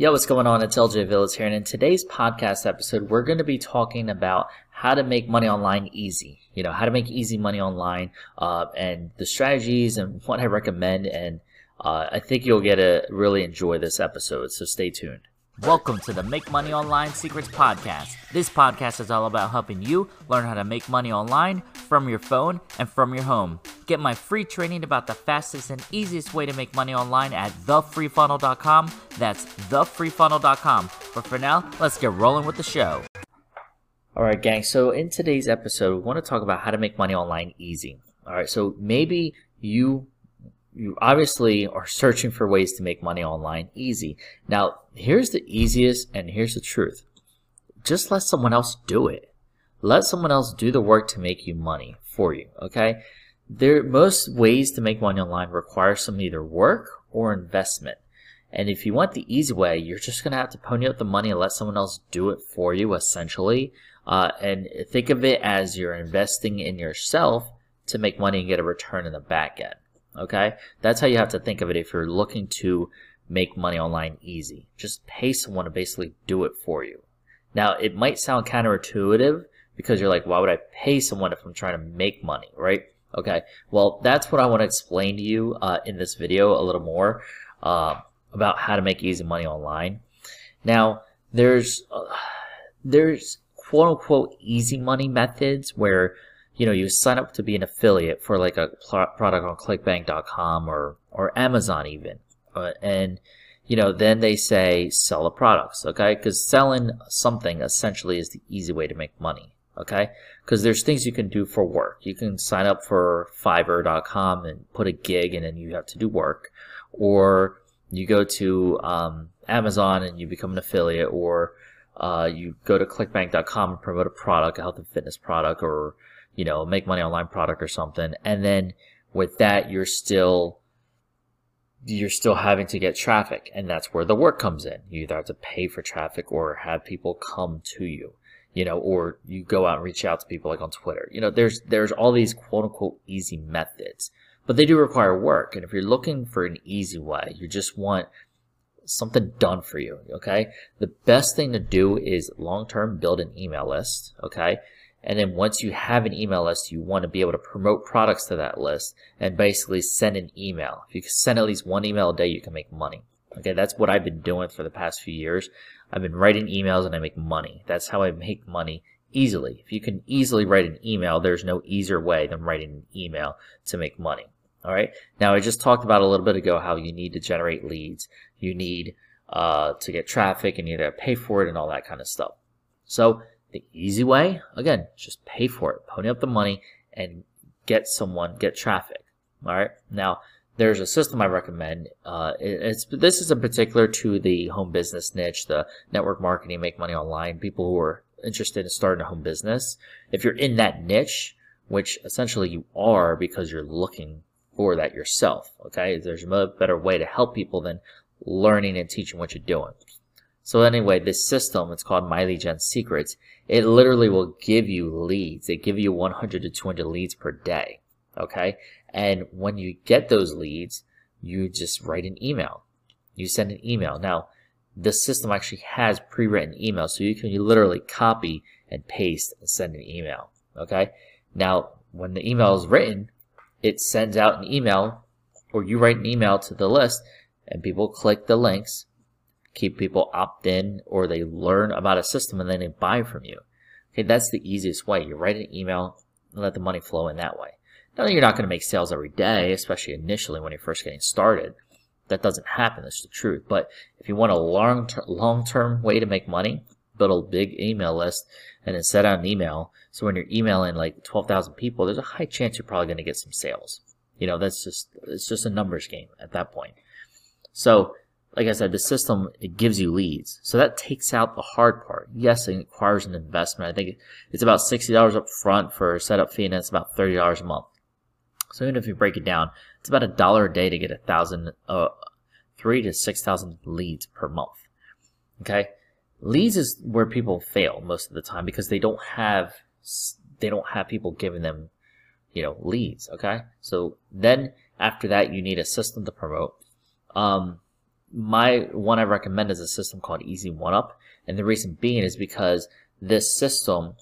Yo, what's going on? It's LJ Aviles here, and in today's podcast episode, we're going to be talking about how to make money online easy. You know, how to make easy money online, uh, and the strategies and what I recommend. And uh, I think you'll get to really enjoy this episode. So stay tuned. Welcome to the Make Money Online Secrets Podcast. This podcast is all about helping you learn how to make money online from your phone and from your home. Get my free training about the fastest and easiest way to make money online at thefreefunnel.com. That's thefreefunnel.com. But for now, let's get rolling with the show. All right, gang. So in today's episode, we want to talk about how to make money online easy. All right, so maybe you you obviously are searching for ways to make money online easy. Now, here's the easiest and here's the truth. Just let someone else do it. Let someone else do the work to make you money for you, okay? There most ways to make money online require some either work or investment. And if you want the easy way, you're just going to have to pony up the money and let someone else do it for you, essentially. Uh, and think of it as you're investing in yourself to make money and get a return in the back end. Okay, that's how you have to think of it if you're looking to make money online easy. Just pay someone to basically do it for you. Now, it might sound counterintuitive because you're like, why would I pay someone if I'm trying to make money, right? Okay, well, that's what I want to explain to you uh, in this video a little more uh, about how to make easy money online. Now, there's uh, there's quote unquote easy money methods where you know, you sign up to be an affiliate for like a product on clickbank.com or, or Amazon even. Uh, and, you know, then they say sell the products, okay? Because selling something essentially is the easy way to make money, okay? Because there's things you can do for work. You can sign up for Fiverr.com and put a gig and then you have to do work. Or you go to um, Amazon and you become an affiliate or uh, you go to clickbank.com and promote a product, a health and fitness product or you know, make money online product or something. And then with that, you're still you're still having to get traffic. And that's where the work comes in. You either have to pay for traffic or have people come to you you know or you go out and reach out to people like on twitter. You know there's there's all these quote unquote easy methods but they do require work. And if you're looking for an easy way you just want something done for you okay? The best thing to do is long term build an email list okay and then once you have an email list, you want to be able to promote products to that list and basically send an email. If you can send at least one email a day, you can make money. Okay, that's what I've been doing for the past few years. I've been writing emails and I make money. That's how I make money easily. If you can easily write an email, there's no easier way than writing an email to make money. All right. Now, I just talked about a little bit ago how you need to generate leads. You need uh, to get traffic and you need to pay for it and all that kind of stuff. So the easy way, again, just pay for it, pony up the money, and get someone, get traffic. All right. Now, there's a system I recommend. Uh, it's this is in particular to the home business niche, the network marketing, make money online, people who are interested in starting a home business. If you're in that niche, which essentially you are because you're looking for that yourself, okay? There's a better way to help people than learning and teaching what you're doing. So anyway, this system, it's called MyLeadGen Secrets. It literally will give you leads. They give you 100 to 200 leads per day. Okay. And when you get those leads, you just write an email. You send an email. Now, the system actually has pre-written emails, so you can literally copy and paste and send an email. Okay. Now, when the email is written, it sends out an email or you write an email to the list and people click the links keep people opt in or they learn about a system and then they buy from you. Okay, that's the easiest way. You write an email and let the money flow in that way. Now you're not going to make sales every day, especially initially when you're first getting started. That doesn't happen. That's the truth. But if you want a long long term way to make money, build a big email list and then set out an email. So when you're emailing like 12,000 people, there's a high chance you're probably going to get some sales. You know, that's just it's just a numbers game at that point. So like I said, the system, it gives you leads. So that takes out the hard part. Yes, it requires an investment. I think it's about $60 up front for a setup fee and it's about $30 a month. So even if you break it down, it's about a dollar a day to get a thousand, uh, three to 6,000 leads per month. Okay. Leads is where people fail most of the time because they don't have, they don't have people giving them, you know, leads. Okay. So then after that, you need a system to promote. Um, my one I recommend is a system called Easy One Up, and the reason being is because this system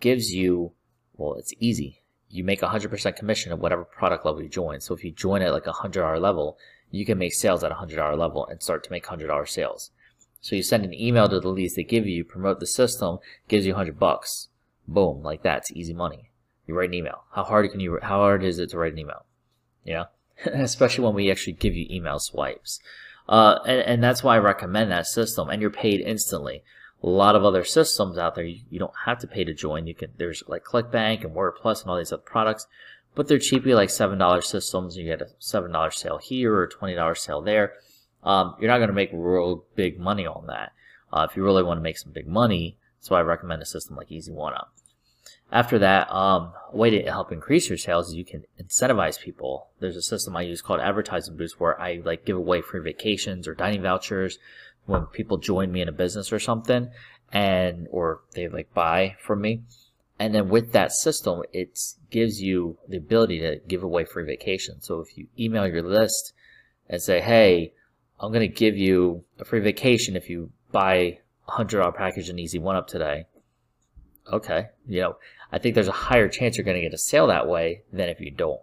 gives you well, it's easy. You make 100% commission at whatever product level you join. So if you join at like a $100 level, you can make sales at a $100 level and start to make $100 sales. So you send an email to the leads they give you, promote the system, gives you 100 bucks. Boom, like that. It's easy money. You write an email. How hard can you? How hard is it to write an email? Know, especially when we actually give you email swipes. Uh, and, and that's why I recommend that system. And you're paid instantly. A lot of other systems out there, you, you don't have to pay to join. You can there's like ClickBank and WarriorPlus and all these other products, but they're cheaply like seven dollar systems. You get a seven dollar sale here or a twenty dollar sale there. Um, you're not going to make real big money on that. Uh, if you really want to make some big money, that's why I recommend a system like Easy One Up. After that, um, a way to help increase your sales is you can incentivize people. There's a system I use called Advertising Boost where I like give away free vacations or dining vouchers when people join me in a business or something and or they like buy from me. And then with that system, it gives you the ability to give away free vacations. So if you email your list and say, hey, I'm going to give you a free vacation if you buy a $100 package in Easy One Up today. Okay, you know, I think there's a higher chance you're going to get a sale that way than if you don't.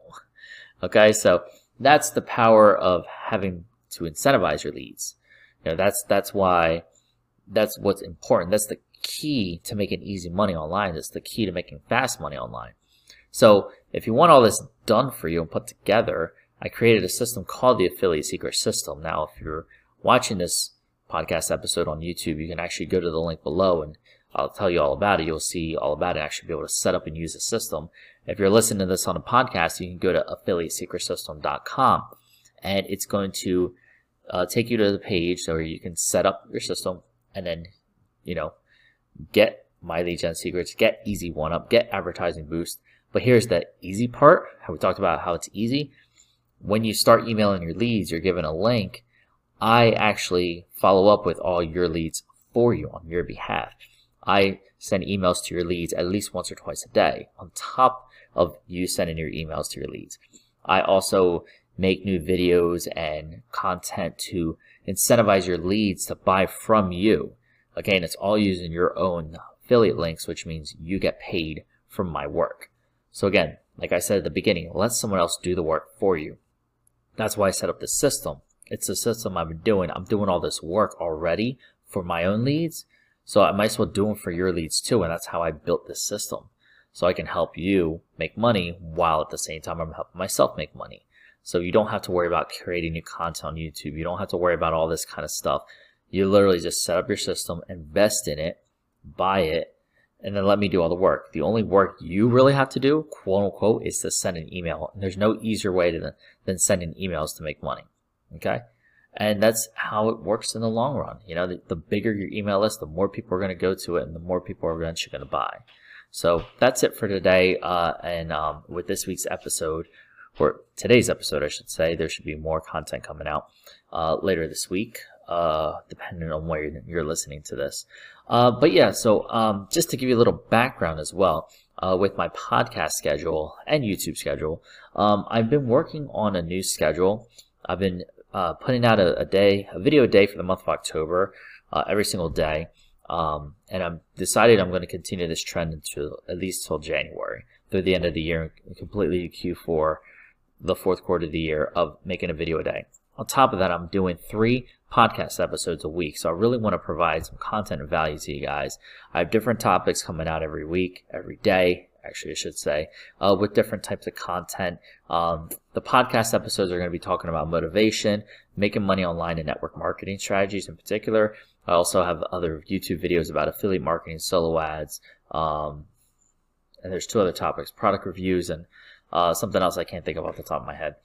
Okay, so that's the power of having to incentivize your leads. You know, that's that's why that's what's important. That's the key to making easy money online. That's the key to making fast money online. So if you want all this done for you and put together, I created a system called the Affiliate Secret System. Now, if you're watching this podcast episode on YouTube, you can actually go to the link below and I'll tell you all about it. You'll see all about it. Actually, be able to set up and use the system. If you're listening to this on a podcast, you can go to affiliatesecretsystem.com and it's going to uh, take you to the page where you can set up your system and then, you know, get my lead gen secrets, get easy one up, get advertising boost. But here's the easy part. We talked about how it's easy. When you start emailing your leads, you're given a link. I actually follow up with all your leads for you on your behalf. I send emails to your leads at least once or twice a day on top of you sending your emails to your leads. I also make new videos and content to incentivize your leads to buy from you. Again, it's all using your own affiliate links, which means you get paid from my work. So again, like I said at the beginning, let someone else do the work for you. That's why I set up this system. It's a system I've been doing. I'm doing all this work already for my own leads. So I might as well do them for your leads too. And that's how I built this system. So I can help you make money while at the same time I'm helping myself make money. So you don't have to worry about creating new content on YouTube. You don't have to worry about all this kind of stuff. You literally just set up your system, invest in it, buy it, and then let me do all the work. The only work you really have to do, quote unquote, is to send an email. And there's no easier way to, than sending emails to make money. Okay? And that's how it works in the long run. You know, the, the bigger your email list, the more people are going to go to it and the more people are eventually going to buy. So that's it for today. Uh, and um, with this week's episode, or today's episode, I should say, there should be more content coming out uh, later this week, uh, depending on where you're listening to this. Uh, but yeah, so um, just to give you a little background as well, uh, with my podcast schedule and YouTube schedule, um, I've been working on a new schedule. I've been uh, putting out a, a, day, a video a day for the month of October, uh, every single day. Um, and I'm decided I'm going to continue this trend until at least till January through the end of the year, completely Q4, the fourth quarter of the year of making a video a day. On top of that, I'm doing three podcast episodes a week. So I really want to provide some content and value to you guys. I have different topics coming out every week, every day, actually, I should say, uh, with different types of content. Um, the podcast episodes are going to be talking about motivation, making money online, and network marketing strategies in particular. I also have other YouTube videos about affiliate marketing, solo ads, um, and there's two other topics: product reviews and uh, something else I can't think of off the top of my head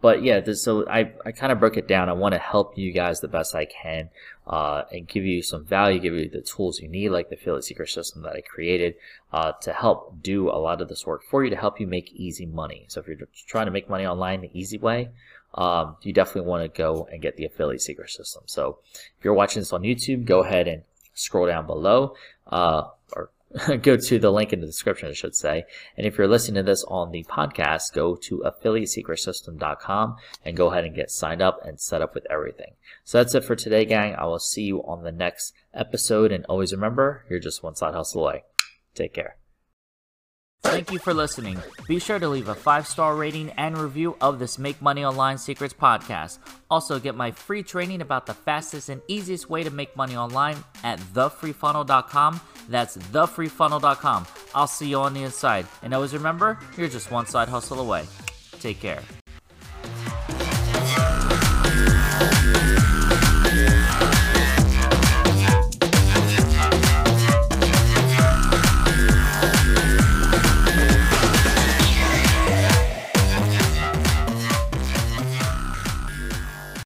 but yeah, this, so I, I kind of broke it down. I want to help you guys the best I can uh, and give you some value, give you the tools you need, like the affiliate secret system that I created uh, to help do a lot of this work for you to help you make easy money. So if you're trying to make money online the easy way, um, you definitely want to go and get the affiliate secret system. So if you're watching this on YouTube, go ahead and scroll down below uh, or go to the link in the description, I should say. And if you're listening to this on the podcast, go to affiliatesecretsystem.com and go ahead and get signed up and set up with everything. So that's it for today, gang. I will see you on the next episode. And always remember, you're just one side hustle away. Take care. Thank you for listening. Be sure to leave a five star rating and review of this Make Money Online Secrets podcast. Also, get my free training about the fastest and easiest way to make money online at thefreefunnel.com. That's thefreefunnel.com. I'll see you on the inside. And always remember, you're just one side hustle away. Take care.